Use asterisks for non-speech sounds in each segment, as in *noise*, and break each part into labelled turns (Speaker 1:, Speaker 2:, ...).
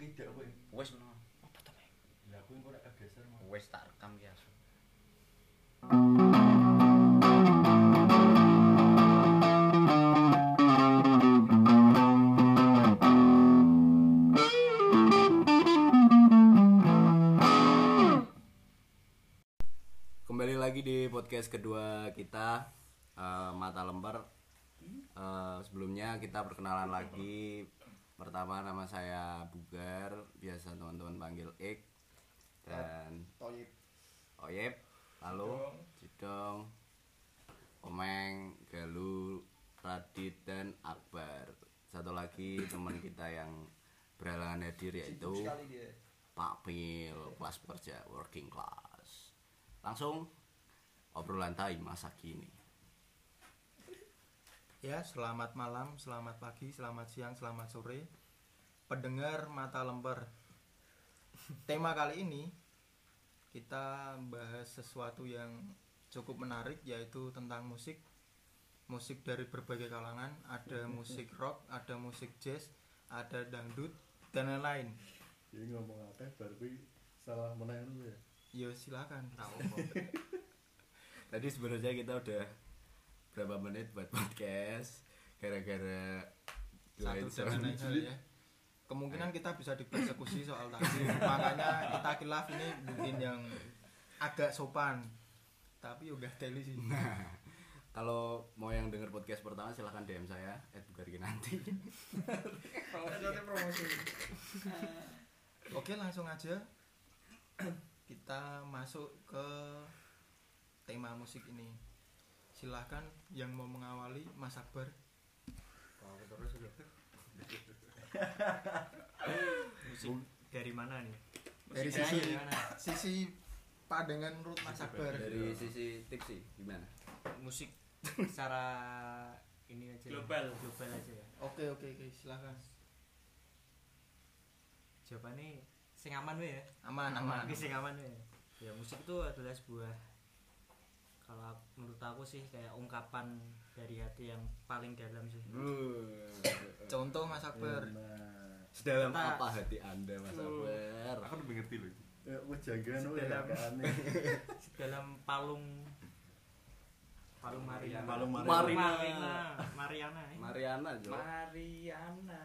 Speaker 1: Tidak kowe.
Speaker 2: Wes no. Apa to, Mek?
Speaker 1: Lah kowe kok kegeser mau.
Speaker 2: Wes tak rekam ya. Su.
Speaker 3: Kembali lagi di podcast kedua kita eh, Mata Lembar. Eh, sebelumnya kita perkenalan lagi. Pertama nama saya Bugar, biasa teman-teman panggil Ik. Dan
Speaker 1: Toyib.
Speaker 3: Oyep, lalu Cidong, Omeng, Galuh, Radit dan Akbar. Satu lagi teman kita yang berhalangan hadir yaitu. Pak Pil, kelas pekerja working class. Langsung obrolan tai masa kini.
Speaker 4: Ya, selamat malam, selamat pagi, selamat siang, selamat sore. Pendengar mata lemper. Tema kali ini kita bahas sesuatu yang cukup menarik yaitu tentang musik. Musik dari berbagai kalangan, ada musik rock, ada musik jazz, ada dangdut dan lain-lain.
Speaker 1: Ini ngomong apa baru kuwi salah menang lu ya.
Speaker 4: Yo silakan. *laughs*
Speaker 3: Tadi sebenarnya kita udah berapa menit buat podcast gara-gara
Speaker 4: lain hal ya. Kemungkinan kita bisa dipersekusi soal tadi. Makanya kita kilaf ini bikin yang agak sopan. Tapi udah teli sih.
Speaker 3: Kalau mau yang denger podcast pertama silahkan DM saya @bugarginanti.
Speaker 4: Oke langsung aja kita masuk ke tema musik ini. Silahkan yang mau mengawali Mas Akbar.
Speaker 5: musik dari mana nih?
Speaker 4: Dari sisi
Speaker 5: dari mana?
Speaker 4: sisi pandangan menurut Mas Akbar.
Speaker 3: Dari sisi tipsi gimana?
Speaker 5: Musik secara ini aja. ya.
Speaker 2: Global.
Speaker 5: global aja ya.
Speaker 4: Oke oke oke silahkan.
Speaker 5: Jawabannya sing aman we ya.
Speaker 4: Aman aman.
Speaker 5: Oke, sing aman we. Ya musik itu adalah sebuah kalau menurut aku sih kayak ungkapan dari hati yang paling dalam sih.
Speaker 4: Contoh Mas Akbar.
Speaker 3: Sedalam
Speaker 5: Kita-
Speaker 3: apa hati Anda Mas Akbar?
Speaker 6: Aku udah ngerti loh.
Speaker 1: ya wis jagan wae
Speaker 5: Dalam-
Speaker 1: gak aneh. *laughs*
Speaker 5: Dalam palung palung Mariana.
Speaker 6: Palung
Speaker 3: Mariana.
Speaker 5: Mariana. Mariana. eh.
Speaker 3: Mariana Jo.
Speaker 2: Mariana.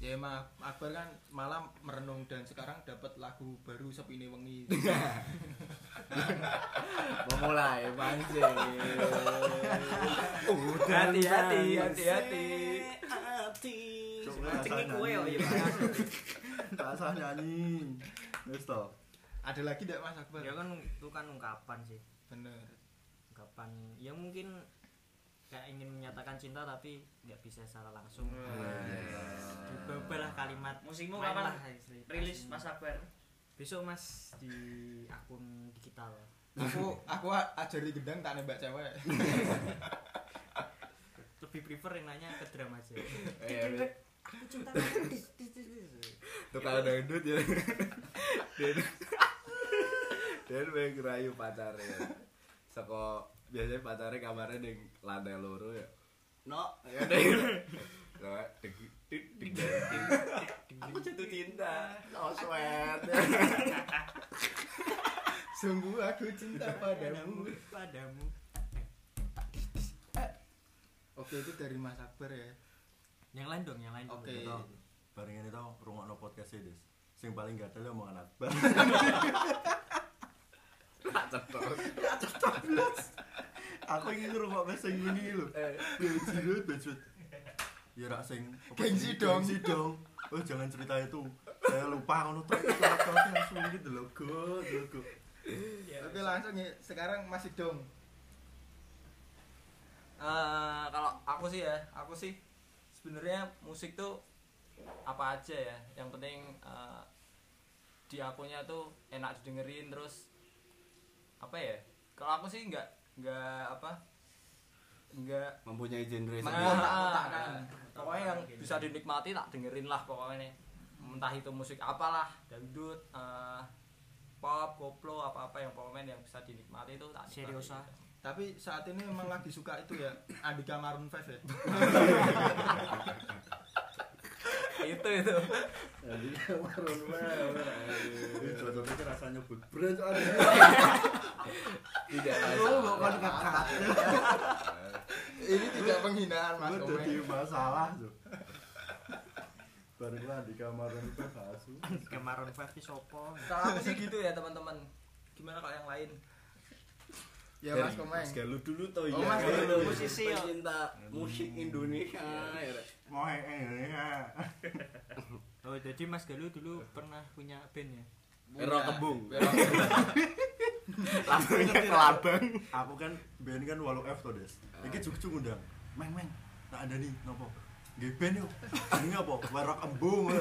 Speaker 4: Ya Mas Akbar kan malam merenung dan sekarang dapat lagu baru Sepine Wengi. *laughs*
Speaker 3: Memulai mancing.
Speaker 5: Hati-hati, hati-hati.
Speaker 2: Hati.
Speaker 6: Coba
Speaker 5: Mancingnya
Speaker 6: rasanya
Speaker 5: kue oh iya.
Speaker 6: Tak nyanyi. Wis to.
Speaker 4: Ada lagi tidak Mas Akbar?
Speaker 5: Ya kan itu kan ungkapan sih.
Speaker 4: Bener.
Speaker 5: ungkapan yang mungkin kayak ingin menyatakan cinta tapi nggak bisa secara langsung. Dibabalah kalimat.
Speaker 2: Musikmu
Speaker 5: main
Speaker 2: kapan?
Speaker 5: lah,
Speaker 2: Rilis Mas Akbar.
Speaker 5: besok mas di akun digital.
Speaker 4: Aku aku a- ajari gendang tak nembak cewek. *laughs*
Speaker 5: lebih prefer yang nanya ke drama aja.
Speaker 3: Eh,
Speaker 5: aku cinta
Speaker 3: tukang dangdut ya. *laughs* Dan dan pengen ngerayu pacarnya. Saka biasanya pacarnya kamarnya di lantai loro ya. No, ya deh. Deg deg deg Aku jatuh cinta. So sweet.
Speaker 4: Sungguh aku cinta padamu.
Speaker 5: padamu
Speaker 4: Oke itu dari Mas Akbar ya.
Speaker 5: yang lain dong yang lain dong.
Speaker 4: Oke.
Speaker 6: Bareng ini tau rungokno podcast e, Des. Sing paling gatel ya omongan Akbar.
Speaker 3: Tak cetok.
Speaker 6: Aku ingin ngrungokno sing ngene lho. Bejirut, bejirut. Ya rak sing
Speaker 4: Gengsi
Speaker 6: sih?
Speaker 4: dong.
Speaker 6: Gengsi dong. Oh jangan cerita itu. Saya lupa ngono tuh. Aku langsung gitu lho, go, go.
Speaker 4: Oke langsung ya sekarang masih dong.
Speaker 7: Eh, kalau aku sih ya, aku sih sebenarnya musik tuh apa aja ya. Yang penting eh, di akunnya tuh enak didengerin terus apa ya? Kalau aku sih nggak nggak apa nggak
Speaker 3: Mempunyai genre sendiri.
Speaker 7: mengkotak-kotakan. Pokoknya yang bisa dinikmati tak dengerin lah pokoknya. Entah itu musik apalah, dangdut, eh, pop, koplo, apa-apa yang pokoknya yang bisa dinikmati itu tak nikmati.
Speaker 5: Seriosa.
Speaker 4: Tapi saat ini memang lagi suka itu ya Andika Maroon 5 ya. *laughs*
Speaker 3: itu itu
Speaker 1: Jadi Maroon 5. Ini cocoknya rasanya nyebut brand soalnya.
Speaker 3: tidak
Speaker 4: Oh, kok dekat Ini tidak penghinaan Mas
Speaker 1: Gue
Speaker 4: Komeng.
Speaker 1: jadi masalah tuh. Lah di kamar itu hasu.
Speaker 2: Kemarin Five ki sopo?
Speaker 7: Kalau aku sih gitu ya teman-teman. Gimana kalau yang lain?
Speaker 4: Ya Mas Komeng.
Speaker 6: Mas Galuh dulu toh
Speaker 4: Oh,
Speaker 6: iya.
Speaker 4: Mas
Speaker 6: Galuh.
Speaker 3: Musisi pencinta musik Indonesia ya.
Speaker 6: Mau eh eh. *laughs*
Speaker 5: Oh, jadi Mas Galuh dulu pernah punya band ya?
Speaker 3: Ero kembung
Speaker 4: Ero
Speaker 3: lambungnya *laughs* kelabang
Speaker 6: Aku kan band kan walu F to Des. Iki juk-juk ngundang. Meng meng. Tak ada nih nopo. Nggih band yo. Ini apa? Warok embung.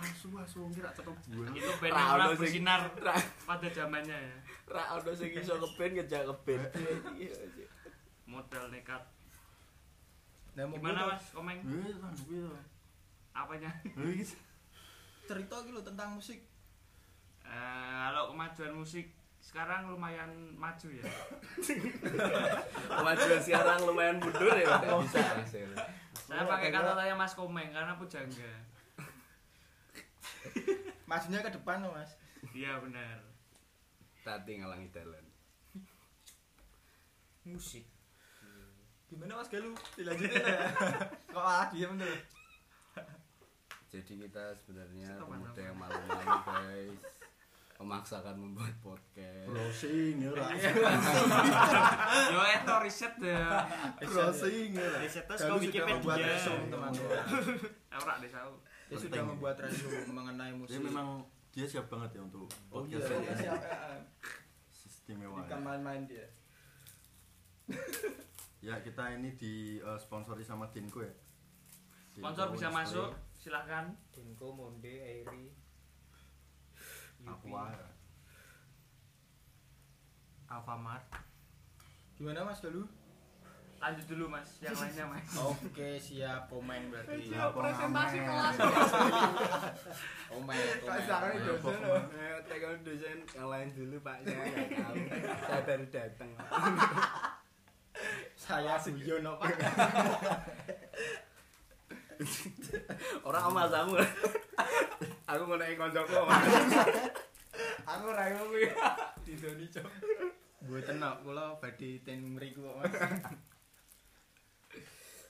Speaker 6: Asu asu kira cetop buang.
Speaker 2: Itu band yang
Speaker 3: sing-
Speaker 2: bersinar pada zamannya ya.
Speaker 3: ra ono sing iso ngeband ngejak ngeband
Speaker 2: Modal nekat.
Speaker 4: Nah,
Speaker 2: Gimana Mas Komeng?
Speaker 6: Eh, sanggup itu.
Speaker 2: Apanya?
Speaker 6: Eh, iki
Speaker 4: cerita gitu tentang musik.
Speaker 2: Eh, kalau kemajuan musik sekarang lumayan maju ya. *laughs*
Speaker 3: kemajuan sekarang lumayan mundur ya udah bisa hasil
Speaker 2: Saya pakai kata saya Mas Komeng karena pujangga.
Speaker 4: Majunya ke depan loh Mas.
Speaker 2: Iya benar.
Speaker 3: tadi ngalangi jalan
Speaker 5: Musik.
Speaker 7: Gimana Mas Galuh? Dilanjutin ya. *laughs* Kok ah diam tuh.
Speaker 3: jadi kita sebenarnya pemuda yang malu-malu guys memaksakan membuat podcast
Speaker 1: Browsing ya lah. *laughs*
Speaker 2: Yo itu riset ya.
Speaker 1: Browsing ya lah.
Speaker 2: Riset terus
Speaker 4: membuat
Speaker 2: Wikipedia.
Speaker 4: resume teman-teman. *laughs*
Speaker 2: Ora deh tahu.
Speaker 4: Dia sudah membuat resume mengenai musik.
Speaker 6: Dia memang dia siap banget ya untuk
Speaker 4: Oh iya,
Speaker 6: podcast
Speaker 4: dia
Speaker 6: ini.
Speaker 4: siap.
Speaker 6: Istimewa. ya.
Speaker 7: main-main dia. *laughs*
Speaker 6: Ya kita ini disponsori sama Tinko ya.
Speaker 2: Sponsor
Speaker 6: Tinko
Speaker 2: bisa masuk, silakan.
Speaker 5: Dinko, Monde, Airi.
Speaker 6: Aku wae.
Speaker 5: Alfamart.
Speaker 4: Gimana Mas Galuh?
Speaker 2: Lanjut dulu Mas, yang *laughs* lainnya Mas.
Speaker 4: Oke, siap Komeng berarti.
Speaker 6: Siap,
Speaker 2: presentasi kelas.
Speaker 4: Komeng, Komeng.
Speaker 3: Ayo, tekan dosen yang lain dulu pak saya nggak tahu saya baru datang *laughs*
Speaker 4: Saya Guyono Pak. *laughs*
Speaker 3: orang sama kamu aku mau naik koncoku
Speaker 4: Aku ra kuwi. *laughs* Didoni cok. Mboten kok kula badhe ten mriku kok Mas. *laughs*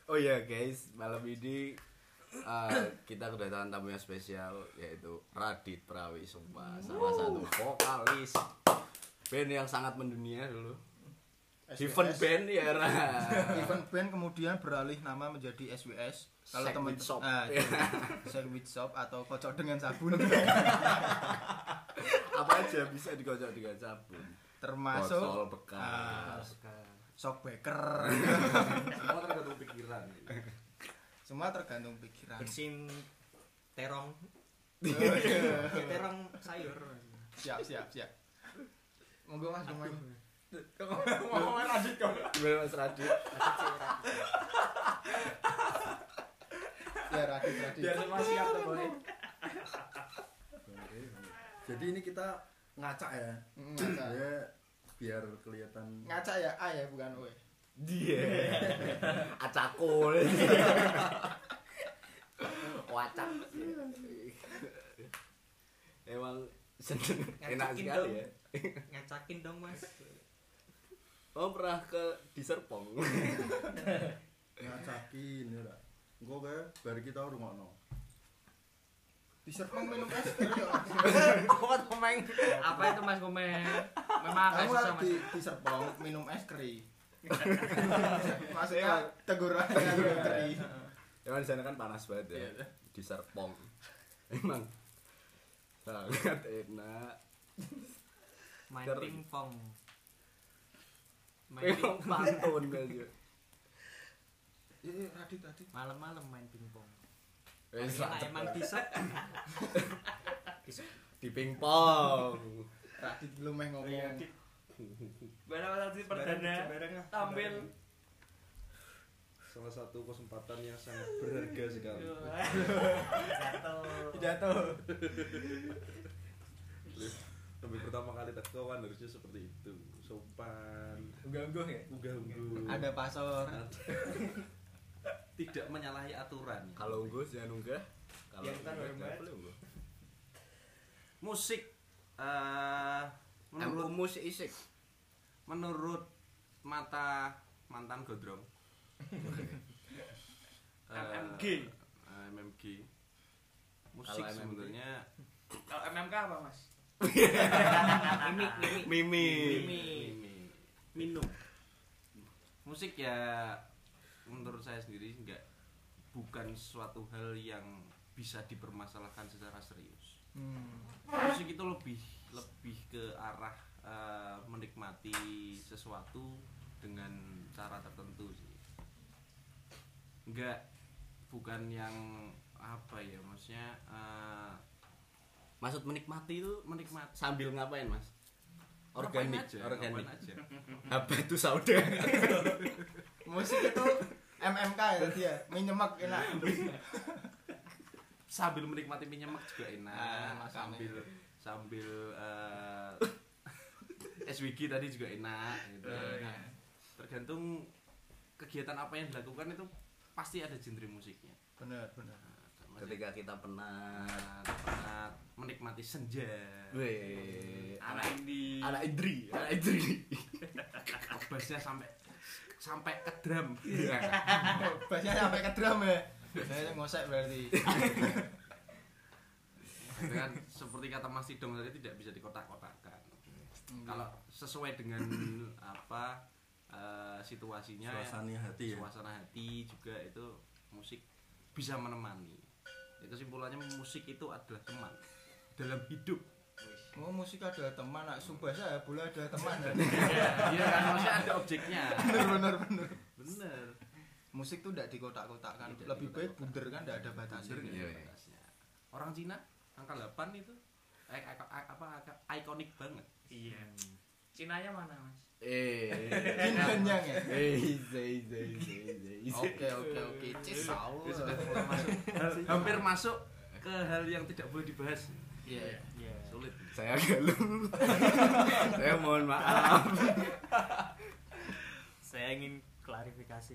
Speaker 3: oh ya guys malam ini eh, kita kedatangan tamu yang spesial yaitu Radit Prawisuma salah satu vokalis band yang sangat mendunia dulu Event band ya Ra. *laughs*
Speaker 4: Event band kemudian beralih nama menjadi SWS. Kalau teman
Speaker 3: Shop.
Speaker 4: Ah. Sex *laughs* with Shop atau kocok dengan sabun *laughs*
Speaker 3: apa aja bisa dikocok dengan sabun
Speaker 4: termasuk
Speaker 3: botol
Speaker 4: ah,
Speaker 3: bekas
Speaker 4: shock breaker.
Speaker 3: semua tergantung pikiran
Speaker 4: Semua tergantung pikiran.
Speaker 5: Bersin terong.
Speaker 4: Oke.
Speaker 5: terong sayur.
Speaker 4: siap, siap, siap. Monggo Mas
Speaker 7: Ngomong lanjut kok.
Speaker 3: gimana Mas Radit
Speaker 4: Ya Radit, Radit.
Speaker 7: Biar semua siap tuh boy.
Speaker 1: Jadi ini kita ngacak ya.
Speaker 4: Mm, Ngaca.
Speaker 1: Ya biar kelihatan
Speaker 4: Ngaca ya A ya bukan O. ya?
Speaker 3: dia acakul *laughs* wacak emang seneng enak sekali ya
Speaker 5: Ngacakin dong, Mas.
Speaker 3: Oh pernah ke di Serpong *laughs*
Speaker 1: ngacakin ya lah. Engko kae bar kita rungokno.
Speaker 4: Di Serpong minum es krim ya.
Speaker 3: kuat *laughs* pemain
Speaker 2: Apa itu Mas Komeng? Memang
Speaker 4: Kamu
Speaker 2: Mas.
Speaker 4: di, di Serpong minum es krim. *laughs* Maksudnya teguran dengan krim.
Speaker 3: emang di sana kan panas banget ya
Speaker 4: Iya.
Speaker 3: di Serpong emang sangat enak
Speaker 5: Main pingpong. Main
Speaker 3: pantun aja
Speaker 4: Iya, Radit, Radit.
Speaker 5: Malam-malam main pingpong. Enak emang disek. *laughs*
Speaker 3: di pingpong
Speaker 4: Radit belum meh ngomong.
Speaker 2: Gimana Mas Radit perdana tampil.
Speaker 6: Salah satu kesempatan yang sangat berharga sekali. *laughs*
Speaker 7: Pidato.
Speaker 6: Lebih pertama kali tak kawan harusnya seperti itu. Sopan,
Speaker 7: Unggah-ungguh ya.
Speaker 6: unggah-ungguh.
Speaker 4: Ada pasor. *laughs*
Speaker 6: Tidak menyalahi aturan.
Speaker 3: kalau unggus jangan unggah Kalau
Speaker 5: Yang kan hormat.
Speaker 3: belum, belum.
Speaker 8: musik eh menurut
Speaker 3: MU musik isik.
Speaker 8: menurut mata mantan godrong
Speaker 2: MMG. *laughs*
Speaker 8: eh, MMG musik sebenarnya
Speaker 2: Kalau MMK apa mas?
Speaker 5: Mimik mimik
Speaker 3: Mimi.
Speaker 8: Mimi.
Speaker 3: Minum.
Speaker 8: musik ya menurut saya sendiri nggak bukan suatu hal yang bisa dipermasalahkan secara serius
Speaker 4: Hmm.
Speaker 8: musik itu lebih lebih ke arah eh, menikmati sesuatu dengan cara tertentu sih nggak bukan yang apa ya maksudnya eh,
Speaker 3: Maksud menikmati itu
Speaker 8: menikmati
Speaker 3: sambil ngapain, Mas? Organik,
Speaker 8: aja,
Speaker 3: organik.
Speaker 8: aja. *laughs*
Speaker 3: Apa itu sauda? *laughs*
Speaker 4: Musik itu MMK ya tadi ya, minyemek enak. *laughs*
Speaker 8: sambil menikmati mie nyemek juga enak
Speaker 4: Ah, makanya.
Speaker 8: sambil sambil eh, SWG tadi juga enak gitu
Speaker 4: Nah,
Speaker 8: tergantung kegiatan apa yang dilakukan itu pasti ada genre musiknya
Speaker 4: bener bener.
Speaker 3: Ketika kita penat.
Speaker 8: Penat menikmati senja
Speaker 3: Weh.
Speaker 8: anak ini
Speaker 3: Anak Idri, anak Idri.
Speaker 8: bassnya sampai sampai ke drum
Speaker 4: Bassnya sampai ke drum ya. Saya ngosek berarti.
Speaker 8: Kan seperti kata Mas Tidong tadi tidak bisa dikotak-kotakan kalau sesuai dengan apa eh, situasinya
Speaker 6: Suasana hati ya.
Speaker 8: suasana hati juga itu musik bisa menemani kesimpulannya musik itu adalah teman dalam hidup
Speaker 4: Oh musik ada teman, nak subasa ya boleh ada teman. ya. *laughs*
Speaker 8: iya kan maksudnya ada objeknya
Speaker 4: bener bener bener.
Speaker 8: bener
Speaker 4: Musik tuh tidak dikotak-kotakkan.
Speaker 8: Tidak
Speaker 4: Lebih baik bunder kan tidak ada batasnya.
Speaker 8: Nggak
Speaker 3: Iya, iya.
Speaker 8: batasnya. orang Cina angka 8 itu eh, apa ikonik banget
Speaker 2: Iya. Cinanya mana mas?
Speaker 3: Eh.
Speaker 4: Kenyang ya.
Speaker 3: Eh.
Speaker 4: Oke oke oke. Cisau.
Speaker 8: Itu sudah mulai masuk hampir masuk ke hal yang tidak boleh dibahas
Speaker 4: Iya.
Speaker 5: Iya.
Speaker 8: sulit
Speaker 3: Saya galuh. *laughs* Saya mohon maaf.
Speaker 5: Saya ingin klarifikasi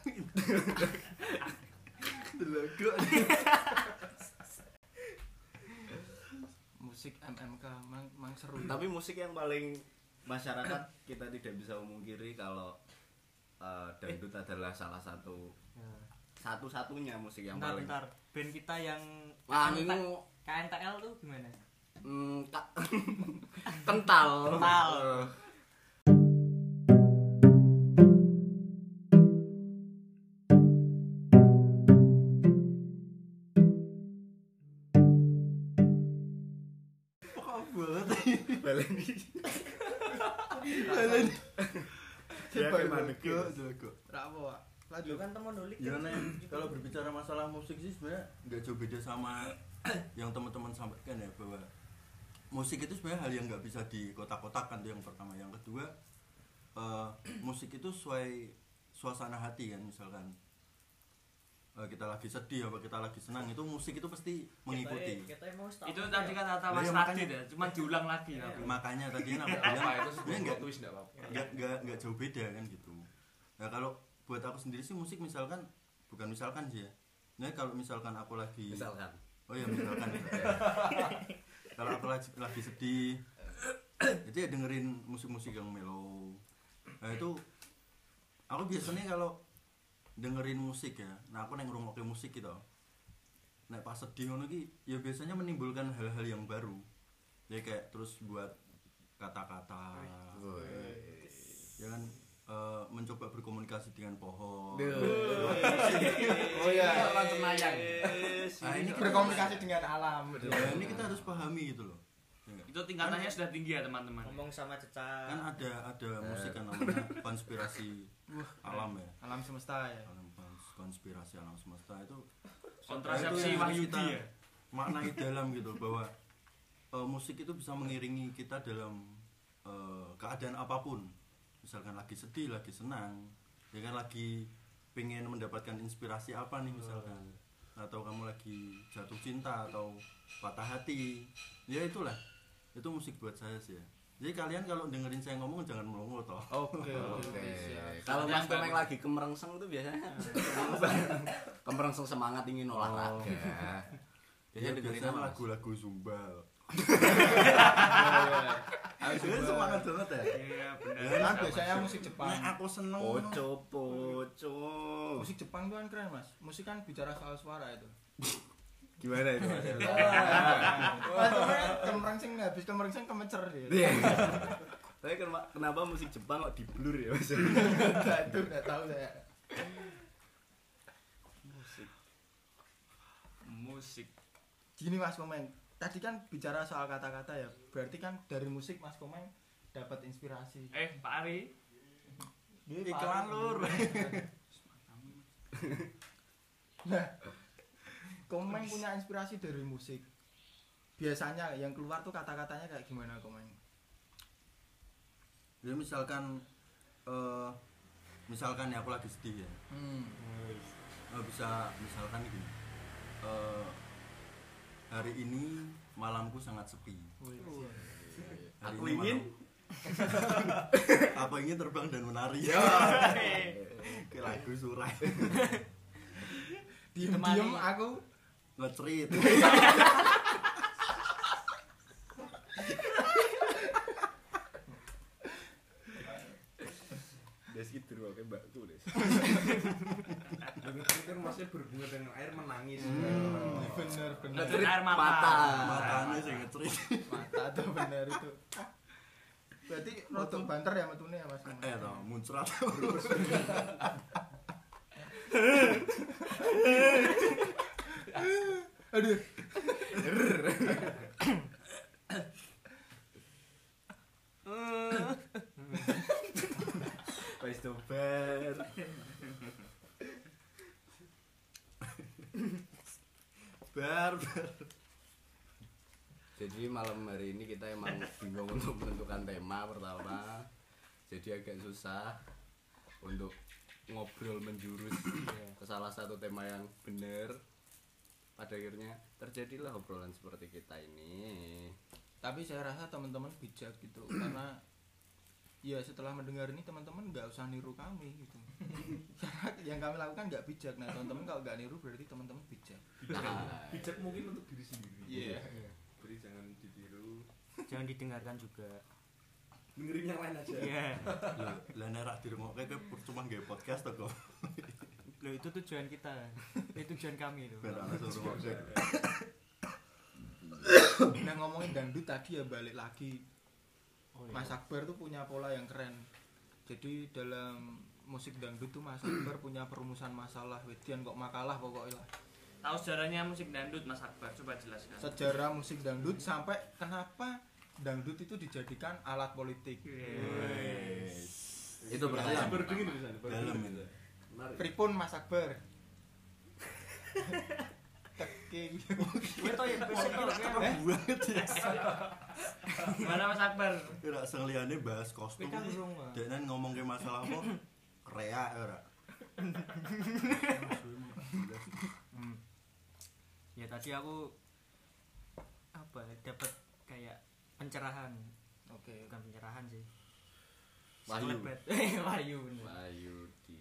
Speaker 5: *laughs*
Speaker 4: Musik MMK mang, mang seru.
Speaker 3: Tapi musik yang paling masyarakat kita tidak bisa memungkiri kalau eh, dangdut adalah salah satu
Speaker 5: ya.
Speaker 3: satu-satunya musik yang
Speaker 5: bentar
Speaker 3: paling
Speaker 5: bentar band kita yang
Speaker 3: Wah,
Speaker 5: KNT KNTL tuh gimana
Speaker 3: mm, *laughs* kental.
Speaker 5: Kental.
Speaker 4: Lanjut.
Speaker 5: kan teman Dolik
Speaker 6: Ya Nen, kalau berbicara masalah musik sih sebenarnya nggak jauh beda sama *clears throat* yang teman-teman sampaikan ya bahwa musik itu sebenarnya hal yang nggak bisa dikotak-kotakan tuh yang pertama. Yang kedua eh, *clears throat* musik itu sesuai suasana hati kan misalkan eh, kita lagi sedih apa kita lagi senang itu musik itu pasti mengikuti.
Speaker 5: kita mau start
Speaker 2: Itu tadi kata-kata
Speaker 6: Lah,
Speaker 2: Mas
Speaker 6: ya, makanya-
Speaker 2: ya, cuma diulang lagi tapi.
Speaker 6: Makanya tadi kan aku
Speaker 8: apa
Speaker 6: bilang
Speaker 8: itu
Speaker 6: sebenarnya nggak jauh beda kan gitu nah kalau buat aku sendiri sih musik misalkan bukan misalkan sih ya. Nah kalau misalkan aku lagi
Speaker 3: Misalkan.
Speaker 6: oh ya misalkan. *laughs* Ya. kalau aku lagi, lagi sedih itu ya dengerin musik-musik yang mellow. Nah itu aku biasanya kalau dengerin musik ya nah aku neng ngrungokke musik gitu. Nah pas sedih ngono ya biasanya menimbulkan hal-hal yang baru. Ya kayak terus buat kata-kata. Ya kan eh, mencoba berkomunikasi dengan pohon
Speaker 4: Oh iya.
Speaker 8: orang Senayan
Speaker 6: nah ini kita,
Speaker 4: Berkomunikasi dengan alam.
Speaker 6: ya, ini kita harus pahami gitu loh Ya?
Speaker 2: Itu tingkatannya sudah tinggi ya teman-teman.
Speaker 5: ngomong sama
Speaker 6: kan
Speaker 5: cecak
Speaker 6: ada ada musik yang namanya konspirasi alam ya
Speaker 4: Alam semesta ya.
Speaker 6: alam kons- konspirasi alam semesta itu
Speaker 2: Kontrasepsi Wahyudi
Speaker 6: kita
Speaker 2: ya.
Speaker 6: maknai dalam gitu bahwa eh, musik itu bisa mengiringi kita dalam eh, keadaan apa pun misalkan lagi sedih lagi senang ya kan lagi pengen mendapatkan inspirasi apa nih misalkan atau kamu lagi jatuh cinta atau patah hati ya itulah itu musik buat saya sih ya Jadi kalian kalau dengerin saya ngomong jangan melongo toh.
Speaker 4: Oke. *laughs*
Speaker 3: Kalau
Speaker 2: Yang
Speaker 3: Mas Komeng lagi kemerengseng tuh biasanya *laughs* kemerengseng semangat ingin olahraga.
Speaker 6: Biasanya
Speaker 3: Biasanya dengerin
Speaker 6: dengerin
Speaker 3: apa? Mas?
Speaker 6: lagu-lagu Zumbal. *laughs*
Speaker 4: Coba.
Speaker 6: semangat banget ya.
Speaker 2: Iya benar.
Speaker 4: Kan biasanya musik Jepang.
Speaker 6: Nek aku seneng.
Speaker 3: Poco, poco.
Speaker 4: Musik Jepang itu kan keren mas. Musik kan bicara soal suara itu.
Speaker 3: Gimana itu Mas? *laughs*
Speaker 4: Mas kemerengseng habis kemerengseng kemecer dia.
Speaker 3: Iya. Tapi kenapa, kenapa musik Jepang kok di blur ya Mas?
Speaker 4: Enggak tahu saya.
Speaker 3: Musik.
Speaker 2: Musik.
Speaker 4: Gini Mas Komeng, tadi kan bicara soal kata-kata ya. Berarti kan dari musik Mas Komeng dapat inspirasi.
Speaker 2: Eh, Pak Ari.
Speaker 4: Dia
Speaker 6: Iklan,
Speaker 4: Pak-
Speaker 6: Lur.
Speaker 4: Nah, Komeng punya inspirasi dari musik. Biasanya yang keluar tuh kata-katanya kayak gimana Komeng?
Speaker 6: Ya misalkan eh misalkan ya aku lagi sedih ya.
Speaker 4: Hmm.
Speaker 6: Eh, bisa misalkan gini. Eh hari ini malamku sangat sepi. Hari
Speaker 3: Aku
Speaker 6: ini
Speaker 3: ingin *laughs*
Speaker 6: aku ingin terbang dan menari. Ke lagu surai.
Speaker 4: Diem-diem aku
Speaker 6: Ngecerit. *laughs*
Speaker 3: Des gitu oke mbakku Des.
Speaker 1: itu kan maksudnya berhubungan dengan air menangis
Speaker 4: bener bener
Speaker 3: Ngecerit
Speaker 2: Air mata.
Speaker 3: mata.
Speaker 6: Matanya sih ngecerit.
Speaker 4: mata tuh bener itu. Berarti rotok banter ya metune ya Mas.
Speaker 6: Eh toh, muncrat.
Speaker 4: Aduh.
Speaker 3: Wis dober.
Speaker 6: Bar.
Speaker 3: Jadi malam hari ini kita emang *laughs* bingung untuk menentukan tema pertama. Jadi agak susah untuk ngobrol menjurus ke salah satu tema yang benar. Pada akhirnya terjadilah obrolan seperti kita ini.
Speaker 4: Tapi saya rasa teman-teman bijak gitu karena ya setelah mendengar ini teman-teman nggak usah niru kami gitu. *laughs* Karena yang kami lakukan nggak bijak. Nah teman-teman kalau nggak niru berarti teman-teman bijak.
Speaker 3: Nah,
Speaker 1: bijak mungkin untuk diri sendiri
Speaker 4: Iya.
Speaker 1: Jadi jangan ditiru
Speaker 5: Jangan didengarkan juga.
Speaker 1: dengerin yang lain aja
Speaker 5: Iya.
Speaker 6: Lah, lah nek rak dirungokke kowe percuma nggawe podcast to kok.
Speaker 5: Loh itu tujuan kita. itu tujuan kami
Speaker 6: rungokke.
Speaker 4: Nah ngomongin dangdut tadi ya balik lagi
Speaker 5: Oh, iya.
Speaker 4: Mas Akbar tuh punya pola yang keren. Jadi dalam musik dangdut tuh Mas Akbar punya perumusan masalah. Wedian kok makalah pokoknya lah.
Speaker 2: Tahu sejarahnya musik dangdut Mas Akbar? Coba jelaskan.
Speaker 4: Sejarah musik dangdut sampai kenapa dangdut itu dijadikan alat politik.
Speaker 3: itu berarti
Speaker 1: dingin di sana
Speaker 6: Dalam itu.
Speaker 4: Pripun Mas Akbar? Teki.
Speaker 5: Kowe to yang kowe.
Speaker 6: Banget ya.
Speaker 2: Gimana Mas Akbar?
Speaker 6: Kira sing liyane bahas kostum.
Speaker 5: Kowe urung, Pak.
Speaker 6: Dek nan ngomong ke masalah apa? Rea ora.
Speaker 5: Ya tadi aku apa ya, dapat kayak pencerahan.
Speaker 4: Oke.
Speaker 5: Bukan pencerahan sih.
Speaker 3: Wahyu. *laughs*
Speaker 5: Wahyu.
Speaker 3: Wahyu di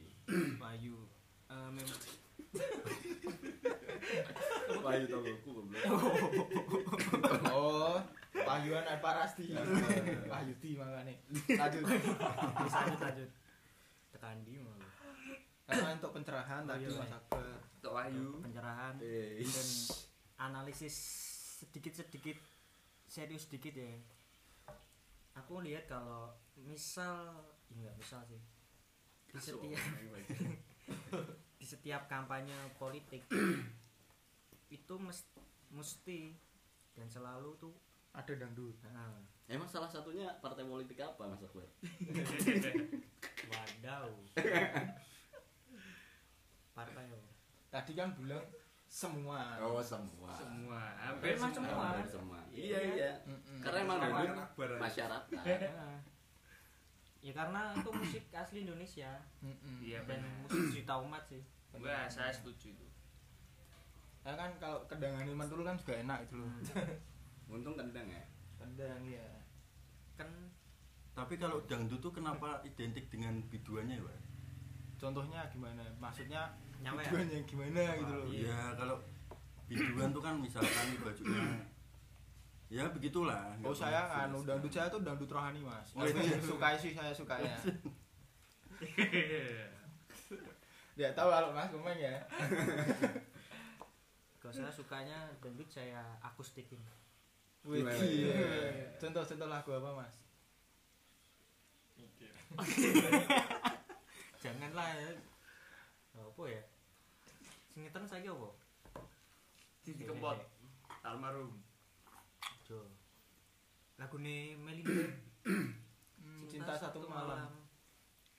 Speaker 5: Wahyu. Eh, mem-
Speaker 3: Wahyu tonggoku goblok. *laughs*
Speaker 4: Oh, Wahyuan Alparasti. Wahyudi makane. Lanjut.
Speaker 5: Bisa lanjut lanjut. Tekan di malu.
Speaker 4: Karena untuk pencerahan
Speaker 5: Oh,
Speaker 4: tadi
Speaker 5: iya,
Speaker 4: Mas
Speaker 5: iya.
Speaker 4: Akbar.
Speaker 2: Untuk Wahyu.
Speaker 5: Pencerahan
Speaker 3: Eh,
Speaker 5: dan analisis sedikit-sedikit serius sedikit ya. Aku lihat kalau misal ya enggak misal sih. Di setiap *laughs* di setiap kampanye politik itu mes- mesti dan selalu tuh
Speaker 4: Ada dangdut.
Speaker 5: nah,
Speaker 3: Emang salah satunya partai politik apa Mas Akbar? *laughs*
Speaker 5: wadaw *laughs* partai apa?
Speaker 4: Tadi kan bilang semua.
Speaker 3: Oh semua.
Speaker 2: Semua. Hampir semua.
Speaker 5: semua.
Speaker 3: Hampir semua. Iya iya.
Speaker 4: Mm-mm.
Speaker 3: Karena emang masyarakat. *laughs*
Speaker 5: Ya karena itu musik asli Indonesia
Speaker 4: Mm-mm.
Speaker 2: Iya
Speaker 5: dan musik cita umat sih
Speaker 2: Wah, saya setuju itu.
Speaker 4: Ya kan kalau kendangan Ilman dulu kan juga enak itu loh. *laughs*
Speaker 3: Untung kendang ya.
Speaker 4: Kendang ya.
Speaker 5: kan
Speaker 6: Tapi kalau dangdut tuh kenapa identik dengan biduannya ya, Pak?
Speaker 4: contohnya gimana maksudnya
Speaker 5: Nyawa ya?
Speaker 4: tujuannya gimana gitu loh
Speaker 5: Iya.
Speaker 6: Ya kalau biduan tuh kan misalkan bajunya ya begitulah.
Speaker 4: Oh saya kan dangdut saya tuh dangdut rohani mas.
Speaker 6: Oh, iya. *laughs*
Speaker 4: suka sih saya sukanya. *laughs* ya tahu kalau mas Kumeng ya. *laughs*
Speaker 5: kalau saya sukanya dangdut saya akustikin
Speaker 4: Wih,
Speaker 1: Gimana?
Speaker 4: iya. Contoh-contoh lagu apa mas?
Speaker 5: janganlah ya apa ya? Singetan saya apa?
Speaker 2: Didi Kempot almarhum.
Speaker 5: Jo lagu nih Melinda
Speaker 4: Cinta Satu Malam.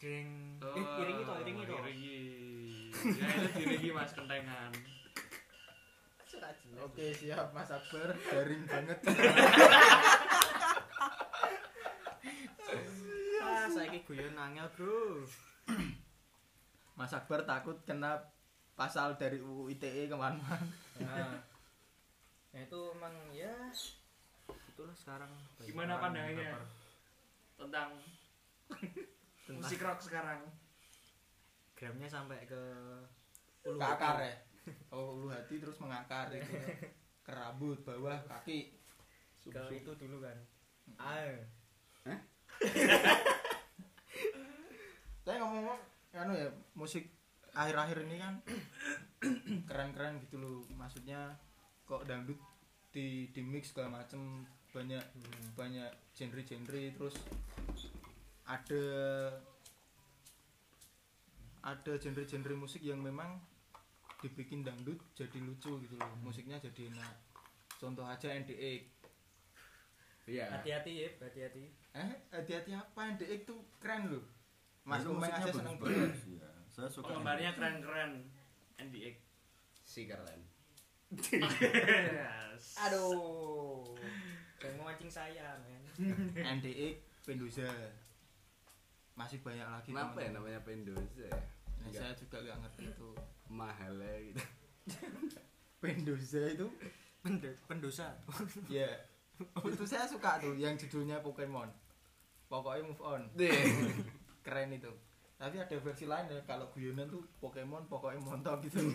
Speaker 5: Deng. Eh, iringi toh, iringi toh.
Speaker 2: iringi ya itu diringi mas kentengan.
Speaker 4: Oke siap Mas Akbar. Garing banget. *laughs* *laughs*
Speaker 5: Ah, saya guyon angel, Bro.
Speaker 4: Mas Akbar takut kena pasal dari UU ITE ke mana-mana.
Speaker 5: Nah, nah itu emang ya itulah sekarang
Speaker 2: Gimana pandangannya? tentang
Speaker 5: Tentang-
Speaker 2: musik rock sekarang
Speaker 5: gramnya sampai ke
Speaker 4: Ke akar ya. Oh ulu hati terus mengakar itu. Ke rambut, bawah, kaki.
Speaker 5: ke itu dulu kan ah *laughs*
Speaker 4: Saya ngomong anu ya musik akhir-akhir ini kan *clears throat* keren-keren gitu loh. Maksudnya kok dangdut di di mix segala macem banyak banyak genre-genre terus ada ada genre-genre musik yang memang dibikin dangdut jadi lucu gitu loh. Musiknya jadi enak. Contoh aja NDX
Speaker 1: Iya.
Speaker 5: hati-hati ya hati-hati.
Speaker 4: Eh hati-hati apa? NDX tuh keren loh Mas
Speaker 6: musiknya
Speaker 4: aja seneng banget
Speaker 6: ya. Saya suka.
Speaker 2: penggemarnya keren-keren NDX
Speaker 1: Si keren.
Speaker 5: aduh jangan memancing saya men *laughs*
Speaker 4: NDX Pendoza masih banyak lagi
Speaker 1: Kenapa ya namanya Pendoza ya?
Speaker 4: Nah, saya juga gak ngerti itu
Speaker 1: mahalnya gitu. *laughs*
Speaker 4: Pendoza itu
Speaker 5: Pendo- pendosa *laughs*
Speaker 4: ya itu saya suka tuh yang judulnya Pokemon pokoknya move on. Keren itu. Tapi ada versi lain ya kalau guyonan tuh Pokemon pokoknya montok gitu. *laughs*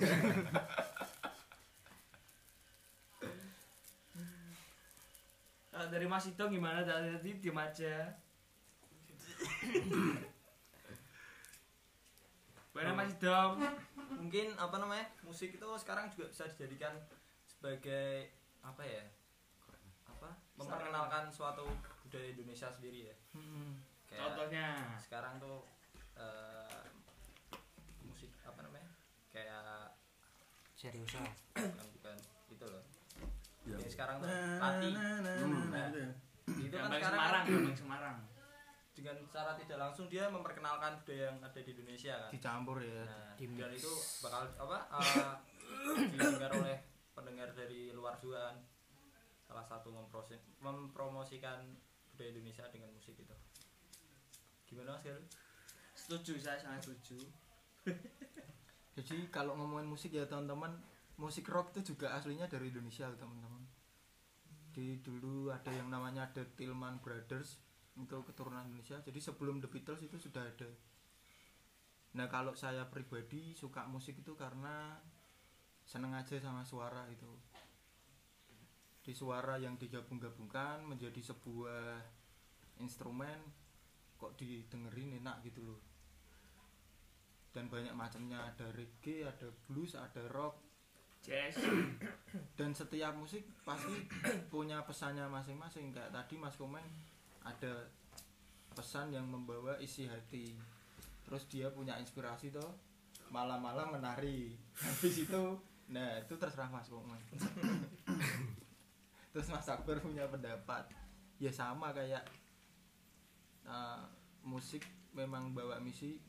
Speaker 2: Dari Mas Idong gimana? Tadi diem aja. Mana Mas Idong?
Speaker 7: mungkin apa namanya musik itu sekarang juga bisa dijadikan sebagai apa ya apa? Memperkenalkan suatu budaya Indonesia sendiri ya kayak
Speaker 2: Contohnya.
Speaker 7: sekarang tuh eh, musik apa namanya? Kayak
Speaker 5: seriusa
Speaker 7: bukan bukan itu loh.
Speaker 6: Ya.
Speaker 7: Sekarang tuh Pati
Speaker 6: Hmm,
Speaker 7: Nah,
Speaker 6: itu ya.
Speaker 7: itu kan sekarang
Speaker 2: Semarang,
Speaker 7: kan
Speaker 2: Semarang.
Speaker 7: dengan cara tidak langsung dia memperkenalkan budaya yang ada di Indonesia kan.
Speaker 4: Dicampur ya.
Speaker 7: Nah,
Speaker 5: Di
Speaker 7: dan
Speaker 5: mix.
Speaker 7: itu bakal apa eh, *coughs* didengar oleh pendengar dari luar juga kan. Salah satu mempromosikan budaya Indonesia dengan musik itu gimana mas Galuh?
Speaker 2: Setuju, saya sangat setuju. *laughs*
Speaker 4: Jadi kalau ngomongin musik ya teman-teman musik rock itu juga aslinya dari Indonesia teman-teman. Di dulu ada yang namanya The Tillman Brothers itu keturunan Indonesia. Jadi sebelum The Beatles itu sudah ada. Nah kalau saya pribadi suka musik itu karena seneng aja sama suara itu. Di suara yang digabung-gabungkan menjadi sebuah instrumen kok didengerin enak gitu loh. Dan banyak macamnya ada reggae ada blues ada rock.
Speaker 2: Jazz. *coughs*
Speaker 4: Dan setiap musik pasti *coughs* punya pesannya masing-masing. Kayak tadi Mas Komeng ada pesan yang membawa isi hati. Terus dia punya inspirasi toh malam-malam menari. Habis itu nah itu terserah Mas Komeng. *coughs* Terus Mas Akbar punya pendapat. Ya sama kayak uh, musik memang bawa misi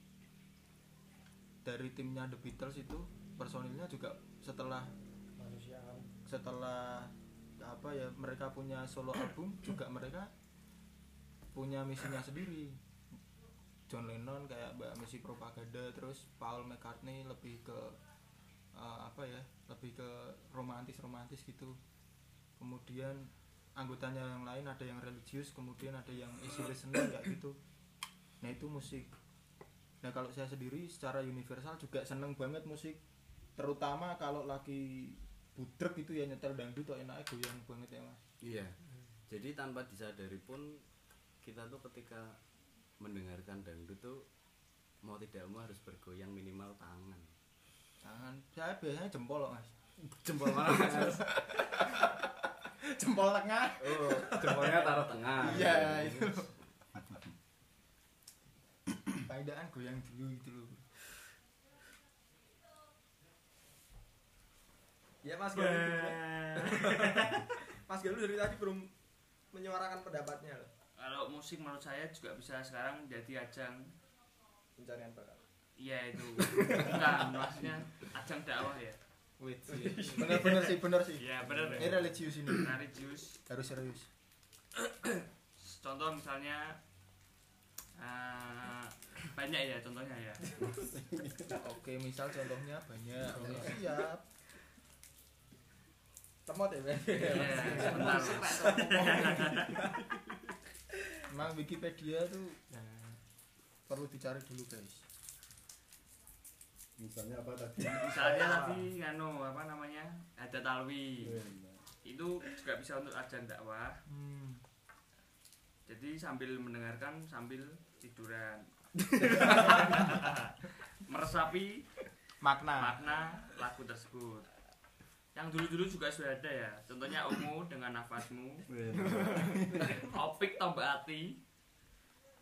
Speaker 4: dari timnya The Beatles itu personilnya juga setelah
Speaker 5: manusiaan
Speaker 4: setelah apa ya mereka punya solo album juga mereka punya misinya sendiri. John Lennon kayak mbak misi propaganda terus Paul McCartney lebih ke eh, apa ya lebih ke romantis romantis gitu. Kemudian anggotanya yang lain ada yang religius kemudian ada yang easy listening kayak gitu nah itu musik nah kalau saya sendiri secara universal juga seneng banget musik terutama kalau lagi budrek itu ya nyetel dangdut tuh enaknya goyang banget ya mas
Speaker 3: Iya. Jadi tanpa disadari pun kita tuh ketika mendengarkan dangdut tuh mau tidak mau harus bergoyang minimal tangan.
Speaker 4: jangan saya biasanya jempol loh mas
Speaker 3: Jempol *laughs* mana mas?
Speaker 4: jempol tengah
Speaker 3: Oh, jempolnya taruh tengah.
Speaker 4: iya itu faedaan goyang dulu gitu loh
Speaker 9: Ya Mas Galuh. *laughs* Mas Galuh dari tadi belum menyuarakan pendapatnya loh.
Speaker 2: Kalau musik menurut saya juga bisa sekarang jadi ajang
Speaker 9: Pencarian bakat.
Speaker 2: Iya itu bukan *laughs* maksudnya ajang dakwah ya.
Speaker 4: Wait, *laughs* bener-bener sih bener sih
Speaker 2: Iya benar
Speaker 4: ini
Speaker 2: ya.
Speaker 4: religius ini
Speaker 2: Religius.
Speaker 4: harus serius *clears throat*
Speaker 2: Contoh misalnya eh, banyak ya contohnya ya.
Speaker 4: oke misal contohnya banyak Oke, siap
Speaker 9: Temot ya?
Speaker 2: Iya, sebentar.
Speaker 4: emang Wikipedia tuh perlu dicari dulu guys
Speaker 1: Misalnya apa tadi?
Speaker 2: Misalnya tadi nganu apa namanya? Ada talwi. Itu juga bisa untuk ajang dakwah.
Speaker 4: hmm.
Speaker 2: Jadi sambil mendengarkan sambil tiduran. Meresapi
Speaker 4: makna
Speaker 2: makna lagu tersebut. Yang dulu-dulu juga sudah ada ya. Contohnya Ungu dengan nafasmu, *laughs* Opik tombak hati,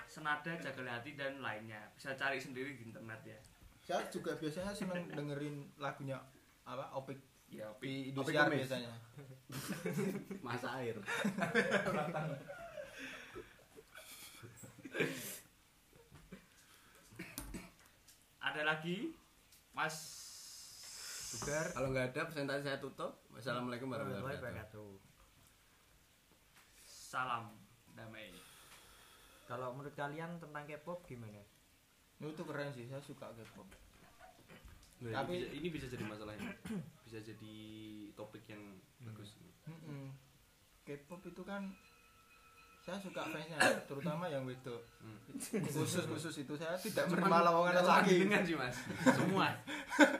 Speaker 2: Senada jaga hati dan lainnya. Bisa cari sendiri di internet ya.
Speaker 4: saya juga biasanya seneng dengerin lagunya apa opik
Speaker 2: Ya Opik.
Speaker 4: di
Speaker 3: Opik
Speaker 4: Indosiar biasanya *laughs*
Speaker 3: Masa air. *laughs*
Speaker 2: Ada lagi Mas
Speaker 4: Sugar
Speaker 3: Kalau nggak ada presentasi saya tutup. Wassalamualaikum warahmatullahi wabarakatuh.
Speaker 2: Salam damai.
Speaker 5: Kalau menurut kalian tentang K-pop gimana?
Speaker 4: itu keren sih saya suka K-pop
Speaker 8: Nah,
Speaker 4: Tapi-
Speaker 8: ini, bisa, ini bisa jadi masalah ini. bisa jadi topik yang bagus
Speaker 4: Mm-mm. K-pop itu kan saya suka fansnya terutama yang wedok
Speaker 8: Hmm.
Speaker 4: khusus khusus itu saya tidak menerima lowongan lagi
Speaker 8: dengan sih mas semua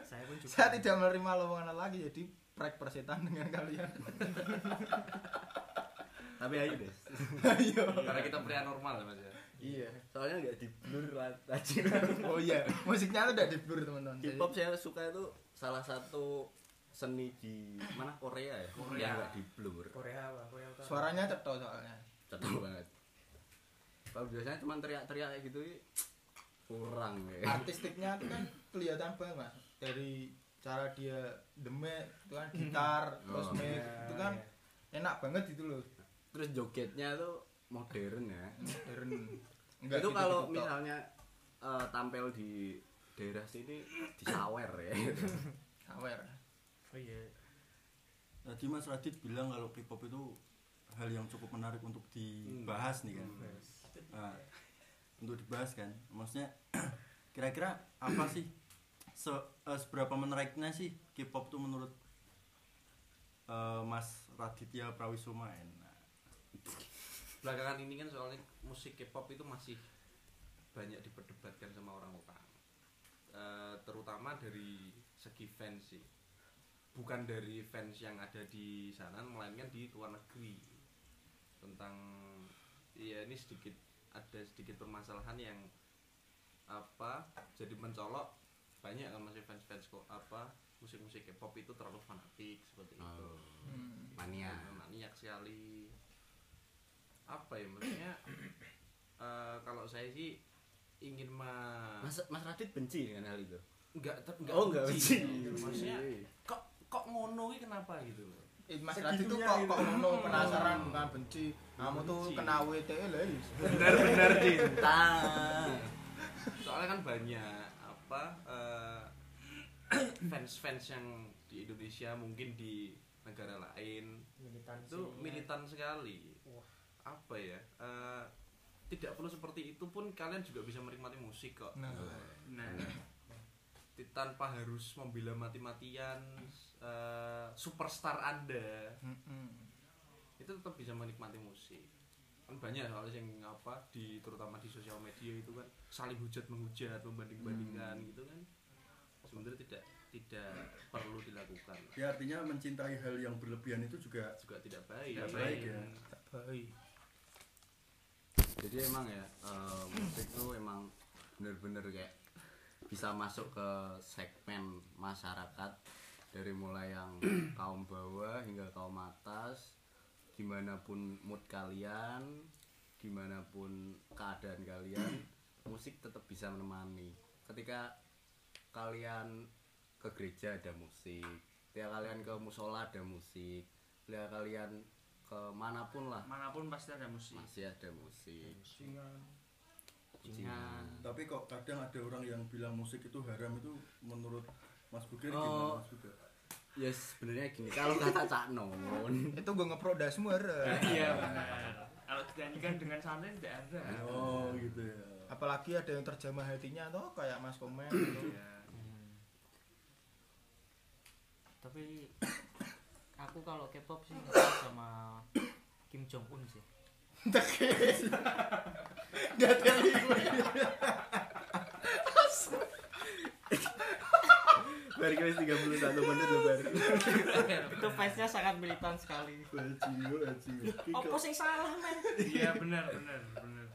Speaker 5: Saya pun juga.
Speaker 4: saya tidak menerima lowongan lagi jadi prek persetan dengan kalian
Speaker 3: Tapi ayo deh.
Speaker 8: karena kita pria normal mas ya
Speaker 3: Iya. Soalnya nggak di blur tadi.
Speaker 4: oh iya musiknya tuh udah di blur teman-teman Jadi-
Speaker 3: K-pop saya suka itu salah satu seni di mana Korea ya?
Speaker 2: Korea.
Speaker 3: Yang nggak di blur.
Speaker 5: Korea apa? Korea Utara.
Speaker 4: suaranya cetok soalnya
Speaker 3: Cetok banget. Kalau biasanya cuma teriak-teriak kayak gitu kurang ya.
Speaker 4: artistiknya tuh kan kelihatan banget mas dari cara dia demek itu kan gitar terus
Speaker 3: Oh.
Speaker 4: mic itu kan enak banget gitu loh
Speaker 3: Terus jogetnya tuh modern ya.
Speaker 4: modern
Speaker 3: itu
Speaker 4: gitu
Speaker 3: kalau
Speaker 4: gitu,
Speaker 3: misalnya eh, tampil di daerah sini disawer ya.
Speaker 4: Awer.
Speaker 5: Oh iya.
Speaker 6: Tadi Mas Radit bilang kalau K-pop itu hal yang cukup menarik untuk dibahas nih kan. Nah, untuk dibahas kan. Maksudnya *clears throat* kira-kira apa sih se- eh, seberapa menariknya sih K-pop tuh menurut eh, Mas Raditya Prawisuma Nah,
Speaker 8: belakangan ini kan soalnya musik K-pop itu masih banyak diperdebatkan sama orang-orang Eh, terutama dari segi fans sih. Bukan dari fans yang ada di sana melainkan di luar negeri tentang ya ini sedikit ada sedikit permasalahan yang apa jadi mencolok banyak kan masih fans-fans kok apa musik-musik K-pop itu terlalu fanatik seperti itu
Speaker 3: Oh,
Speaker 4: Hmm.
Speaker 3: mania.
Speaker 8: maniak sekali apa ya maksudnya *clears throat* eh, kalau saya sih ingin ma
Speaker 3: Mas Mas Radit benci dengan hal itu.
Speaker 8: enggak ter-
Speaker 3: Oh, enggak benci.
Speaker 8: maksudnya kok kok ngono iki kenapa gitu loh
Speaker 4: Eh, Mas Radit tuh kok kok ngono penasaran bukan benci. Kamu tuh kena WTE lah. Is.
Speaker 3: Benar-benar cinta.
Speaker 8: soalnya kan banyak apa *clears throat* fans fans yang di Indonesia mungkin di negara lain
Speaker 5: Militansi.
Speaker 8: itu militan sekali apa ya eh, tidak perlu seperti itu pun kalian juga bisa menikmati musik kok
Speaker 4: Nah.
Speaker 2: Nah,
Speaker 8: Ti- tanpa harus membela mati-matian eh, superstar anda.
Speaker 4: Mm-mm.
Speaker 8: itu tetap bisa menikmati musik. Kan banyak soalnya yang apa di terutama di sosial media itu kan saling hujat menghujat membanding bandingkan gitu kan. Sebenarnya tidak tidak perlu dilakukan.
Speaker 6: Ya artinya mencintai hal yang berlebihan itu juga
Speaker 8: juga tidak baik
Speaker 6: Tidak baik. ya.
Speaker 4: baik.
Speaker 3: Jadi emang ya eh, musik tuh emang bener-bener kayak bisa masuk ke segmen masyarakat dari mulai yang *clears throat* kaum bawah hingga kaum atas gimana pun mood kalian gimana pun keadaan kalian *clears throat* musik tetap bisa menemani. Ketika kalian ke gereja ada musik ketika kalian ke musola ada musik ketika kalian ke mana pun lah.
Speaker 2: Mana pun pasti ada musik.
Speaker 3: Masih ada musik
Speaker 2: Jingan.
Speaker 6: tapi kok kadang ada orang yang bilang musik itu haram itu menurut Mas Bugir
Speaker 3: Oh.
Speaker 6: gimana Mas Bugir?
Speaker 3: ya sebenarnya gini kalau kata Cak Non
Speaker 4: itu gue ngeprodas semua
Speaker 2: iya kalau dinyanyikan dengan santai tidak ada
Speaker 6: Oh gitu ya.
Speaker 4: apalagi ada yang terjamah hatinya tuh kayak Mas Komen gitu.
Speaker 2: Iya.
Speaker 5: tapi aku kalau K-pop sih sama Kim Jong Un sih
Speaker 4: Gak ada gue
Speaker 3: Baru guys 31 menit loh baru
Speaker 5: itu fansnya sangat militan sekali.
Speaker 6: Bajingo, bajingo.
Speaker 5: apa sih salah men?
Speaker 2: Iya benar benar benar.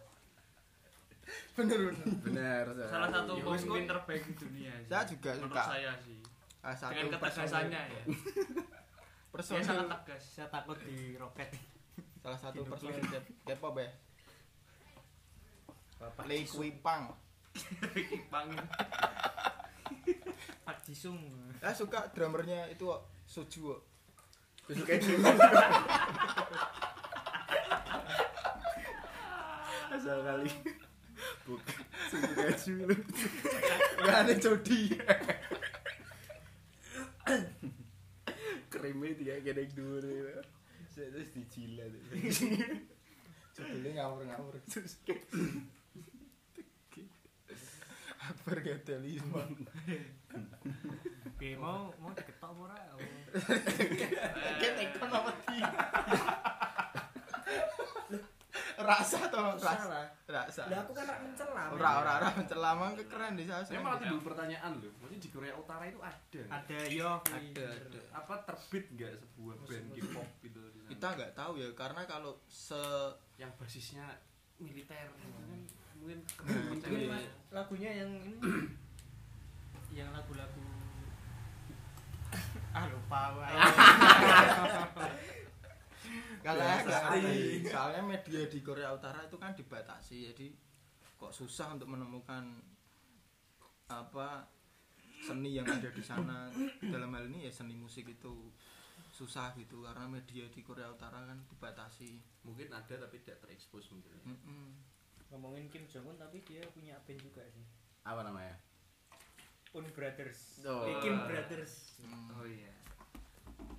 Speaker 4: Bener bener.
Speaker 3: Bener
Speaker 2: salah satu pemimpin terbaik di dunia sih.
Speaker 4: Saya juga
Speaker 2: menurut
Speaker 4: suka.
Speaker 2: saya sih.
Speaker 4: Ah, satu
Speaker 2: dengan ketegasannya ya. dia sangat tegas.
Speaker 5: Saya takut di roket
Speaker 4: salah satu personil K-pop ya? Lei Kui Pang
Speaker 2: Pangin
Speaker 5: Pak Jisung.
Speaker 4: Saya suka drummernya itu kok.
Speaker 3: Suka juga *laughs* Asal kali. Bukan Suka juga
Speaker 4: Gak ada Jody.
Speaker 3: Krimnya tiga kena dulu terus dicilat *laughs*
Speaker 4: Judulnya ngawur-ngawur. Akbar Gatelisme
Speaker 5: Oke, mau mau diketok ora? *laughs*
Speaker 4: Ketekon apa di Rasa toh rasa. Rasa
Speaker 5: Lah aku kan rak mencela. men.
Speaker 4: Ora ora ora mencelama keren di saya
Speaker 8: saya malah timbul pertanyaan loh maksudnya di Korea Utara itu ada?
Speaker 5: Ada yo.
Speaker 4: Ada, ada.
Speaker 8: apa terbit nggak sebuah band K-pop gitu di sana?
Speaker 4: kita nggak tahu ya karena kalau se
Speaker 8: yang basisnya militer gitu kan mungkin
Speaker 5: Mungkin lagunya yang ini yang lagu-lagu ah lupa
Speaker 3: pasti.
Speaker 4: ngerti. soalnya media di Korea Utara itu kan dibatasi jadi kok susah untuk menemukan apa seni yang ada di sana dalam hal ini ya seni musik itu susah gitu karena media di Korea Utara kan dibatasi
Speaker 8: mungkin ada tapi tidak terekspos mungkin
Speaker 4: Mm-mm.
Speaker 5: Ngomongin Kim Jong Un tapi dia punya band juga sih.
Speaker 3: Apa namanya?
Speaker 5: Un Brothers.
Speaker 3: Oh.
Speaker 5: Eh, Kim Brothers.
Speaker 4: Hmm.
Speaker 2: oh iya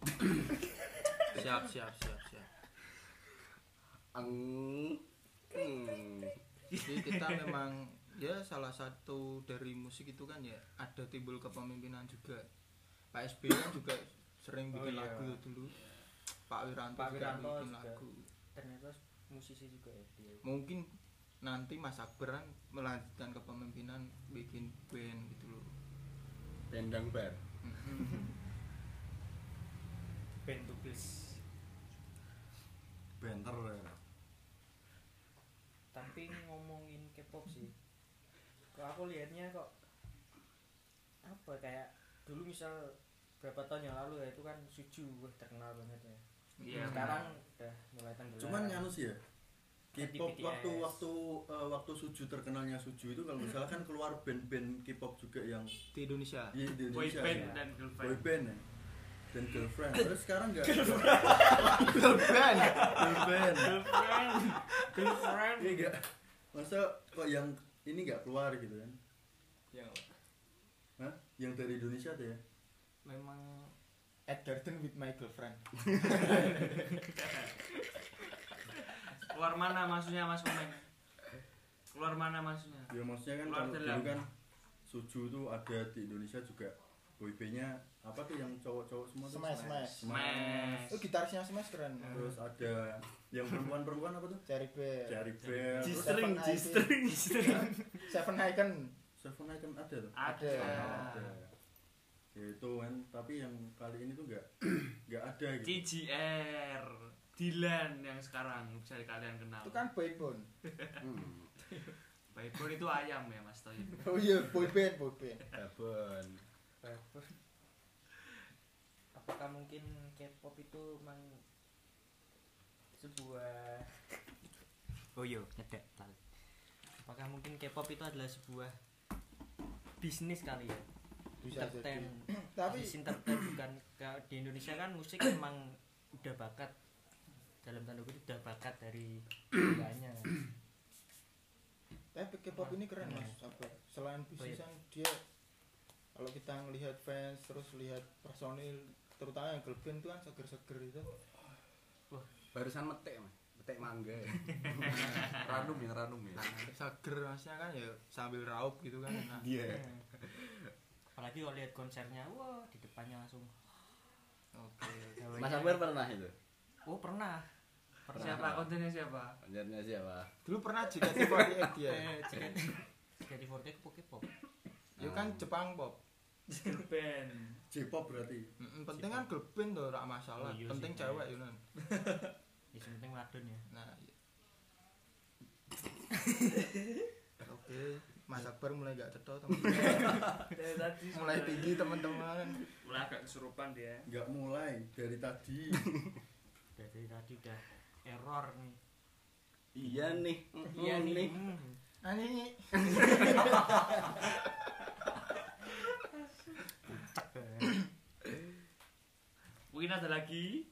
Speaker 2: *laughs*
Speaker 4: siap siap siap siap
Speaker 3: Eng Hmm.
Speaker 4: jadi kita *laughs* memang ya salah satu dari musik itu kan ya ada timbul kepemimpinan juga Pak SBY kan juga sering bikin
Speaker 5: Oh, iya.
Speaker 4: lagu dulu Pak Wiranto
Speaker 5: Pak
Speaker 4: juga
Speaker 5: Wiranto
Speaker 4: bikin
Speaker 5: juga.
Speaker 4: lagu
Speaker 5: Ternyata musisi juga ya dia.
Speaker 4: mungkin nanti Mas Akbar kan melanjutkan kepemimpinan bikin band gitu loh
Speaker 3: Pendang bar
Speaker 5: Band Tubis.
Speaker 6: Banter ya.
Speaker 5: Tapi ngomongin K-pop sih. Kok aku lihatnya kok apa kayak dulu misal berapa tahun yang lalu ya itu kan Suju wah terkenal banget ya.
Speaker 2: Iya,
Speaker 5: Sekarang udah mulai tenggelam.
Speaker 6: Cuman nganu sih ya. K-pop
Speaker 5: BTS.
Speaker 6: waktu waktu eh, waktu Suju terkenalnya Suju itu kalau misalnya kan keluar band-band K-pop juga yang
Speaker 4: di Indonesia
Speaker 6: di di
Speaker 2: boy
Speaker 6: Indonesia
Speaker 2: band
Speaker 6: ya.
Speaker 2: dan
Speaker 6: boy
Speaker 2: girlfriend
Speaker 6: band ya. Dan girlfriend. Terus sekarang enggak
Speaker 4: band
Speaker 6: girlfriend.
Speaker 2: girlfriend girlfriend
Speaker 6: Iya enggak. Masa kok yang ini enggak keluar gitu kan?
Speaker 4: yang
Speaker 6: Hah? Yang dari Indonesia tuh ya?
Speaker 5: memang
Speaker 4: at Garden with my girlfriend *laughs*
Speaker 2: keluar mana maksudnya mas Komeng keluar mana maksudnya
Speaker 6: Ya maksudnya kan
Speaker 2: Keluar
Speaker 6: kalau dulu kan Suju itu ada di Indonesia juga boybandnya
Speaker 1: apa tuh yang cowok-cowok semua tuh
Speaker 4: Smash, Smash.
Speaker 2: Smash.
Speaker 4: Oh, gitarisnya Smash keren.
Speaker 1: terus ada yang perempuan-perempuan apa tuh
Speaker 4: Cherry Bear.
Speaker 1: Cherry Bear terus
Speaker 4: G-string,
Speaker 1: Seven
Speaker 4: G-string. Seven Icon.
Speaker 1: Seven Icon ada tuh
Speaker 2: Ada.
Speaker 1: ada Ya, itu kan tapi yang kali ini tuh nggak *clears throat* nggak ada gitu
Speaker 2: CGR Dilan yang sekarang bisa kalian kenal.
Speaker 4: Itu kan boyband.
Speaker 3: Hmm.
Speaker 2: Itu ayam ya Mas Toyib.
Speaker 4: Oh iya, boyband, boyband.
Speaker 3: Babon.
Speaker 5: Apakah mungkin K-pop itu memang sebuah oh iya nyedek lali. apakah mungkin K-pop itu adalah sebuah bisnis kali ya
Speaker 4: Bisa
Speaker 5: entertain. *clears throat*
Speaker 4: Tapi
Speaker 5: entertain bukan Kalau di Indonesia kan musik memang udah bakat dalam tanda kutip udah bakat dari banyak
Speaker 4: tapi K-pop ini keren mas. Sabar. Selain bisnis kan dia kalau kita ngelihat fans terus lihat personil terutama yang girl band itu kan seger-seger itu
Speaker 3: Barusan metik, Mas. Metik mangga. *laughs*
Speaker 8: ranum ya ranum ya
Speaker 4: seger maksudnya kan ya sambil raup gitu kan enak.
Speaker 3: Iya.
Speaker 5: apalagi kalau lihat konsernya wah di depannya langsung
Speaker 4: Oke.
Speaker 5: gawainya-
Speaker 3: Mas Akbar pernah itu?
Speaker 5: oh pernah pernah
Speaker 2: Siapa kontennya siapa?
Speaker 3: Konsernya siapa?
Speaker 4: Dulu pernah JKT48 dia.
Speaker 5: eh jika jika di Forte itu K-pop
Speaker 4: Ya kan Jepang pop.
Speaker 2: Band.
Speaker 1: J-pop berarti
Speaker 4: Mm, penting kan girl band tuh ora masalah.
Speaker 5: Oh, iya
Speaker 4: penting
Speaker 5: sih.
Speaker 4: cewek *laughs* ya kan.
Speaker 5: ya yang penting wadon ya
Speaker 4: Nah, iya. *laughs* Oke, Mas Akbar mulai gak cetok teman. *laughs*
Speaker 2: Dari tadi
Speaker 4: mulai tinggi teman-teman.
Speaker 2: Mulai agak kesurupan dia.
Speaker 1: nggak mulai dari tadi
Speaker 5: dari tadi udah error nih
Speaker 3: Iya nih.
Speaker 5: iya nih.
Speaker 4: Ani
Speaker 2: Mungkin ada lagi.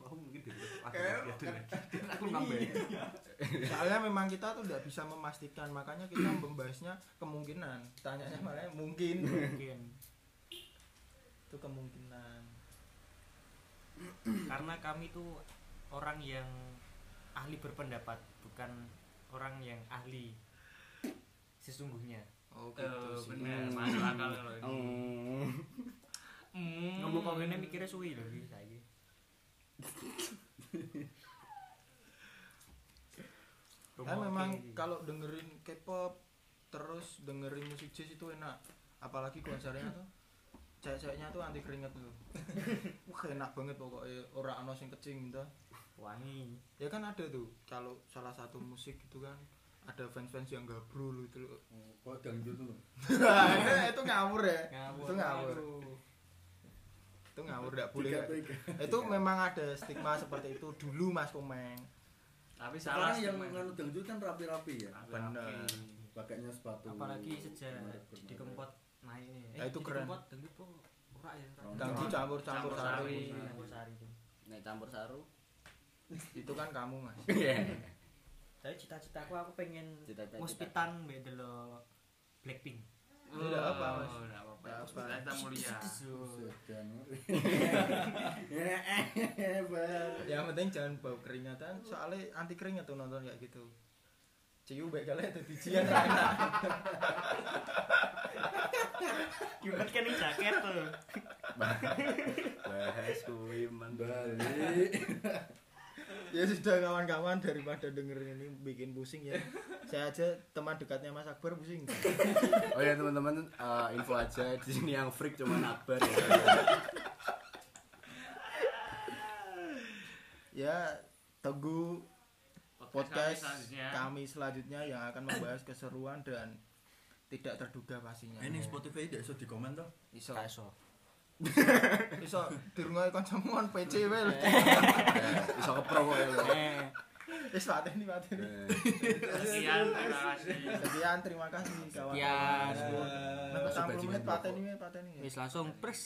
Speaker 8: mau mungkin dari
Speaker 4: aku nambahin. Soalnya memang kita tuh tidak bisa memastikan, makanya kita membahasnya kemungkinan. Tanyanya malah mungkin.
Speaker 5: mungkin
Speaker 4: Itu kemungkinan.
Speaker 5: karena kami tuh orang yang ahli berpendapat bukan orang yang ahli sesungguhnya
Speaker 4: Oh,
Speaker 2: Eh,
Speaker 4: gitu sih.
Speaker 2: bener, masuk akal kalau ini.
Speaker 3: Mm.
Speaker 2: Hmm.
Speaker 5: ngomong kok ngene mikirnya suwi lho iki saiki
Speaker 4: Tapi memang kalau dengerin K-pop terus dengerin musik jazz itu enak. Apalagi konsernya tuh cewek-ceweknya tuh anti keringet tuh. *laughs* Wah, enak banget pokoknya. Ora ana sing kecing gitu.
Speaker 5: wangi
Speaker 4: Ya kan ada tuh kalau salah satu musik itu kan ada fans-fans yang gabrul itu loh.
Speaker 1: kok dangdut tuh *laughs*
Speaker 4: itu ngawur ya.
Speaker 5: ngawur
Speaker 4: Itu ngawur. Itu ngawur enggak boleh.
Speaker 1: Tiga, tiga.
Speaker 4: Itu memang ada stigma seperti itu dulu Mas Komeng.
Speaker 2: Tapi salah
Speaker 1: sekarang yang nganu dangdut kan rapi-rapi ya.
Speaker 4: Bener.
Speaker 1: pakainya sepatu
Speaker 5: apalagi sejak di kempot
Speaker 4: Ya, itu keren.
Speaker 5: di kempot dangdut kok ora ya ora.
Speaker 4: Dangdut campur-campur
Speaker 2: Campur sari.
Speaker 5: Campur sari itu.
Speaker 3: Nek campur saru.
Speaker 4: Itu kan kamu Mas. *laughs*
Speaker 3: Iya.
Speaker 5: Tapi cita-citaku aku pengen
Speaker 3: Cita-cita.
Speaker 5: muspitan mbek delok Blackpink
Speaker 4: Tidak apa, Mas.
Speaker 2: Oh, tidak apa-apa.
Speaker 4: Tidak apa.
Speaker 2: Kita mulia.
Speaker 1: sedang
Speaker 4: yang penting jangan bau keringatan soalnya anti keringat tuh nonton kayak gitu ciu baik kalian itu dijian
Speaker 5: gimana kan ini jaket tuh
Speaker 3: Bahas kuwi
Speaker 1: Bali *laughs*
Speaker 4: ya sudah kawan-kawan daripada dengerin ini bikin pusing ya. Saya aja teman dekatnya Mas Akbar pusing.
Speaker 3: Oh ya teman-teman eh, info aja. Di sini yang freak cuma Akbar ya.
Speaker 4: ya tunggu podcast
Speaker 2: kami selanjutnya.
Speaker 4: kami selanjutnya yang akan membahas keseruan dan tidak terduga pastinya.
Speaker 1: Ini Spotify tidak bisa di komen toh?
Speaker 4: Iso.
Speaker 5: kaso *laughs*
Speaker 4: iso dirungai kancamu on PC wae lho.
Speaker 3: Bisa kepro kok ya. lho.
Speaker 5: eh
Speaker 4: wis pateni pateni
Speaker 3: Eh,
Speaker 2: Sekian, terima kasih.
Speaker 4: sekian terima kasih kawan
Speaker 5: Sekian.
Speaker 4: Nah, 90 menit pateni wae pateni
Speaker 5: wis langsung pres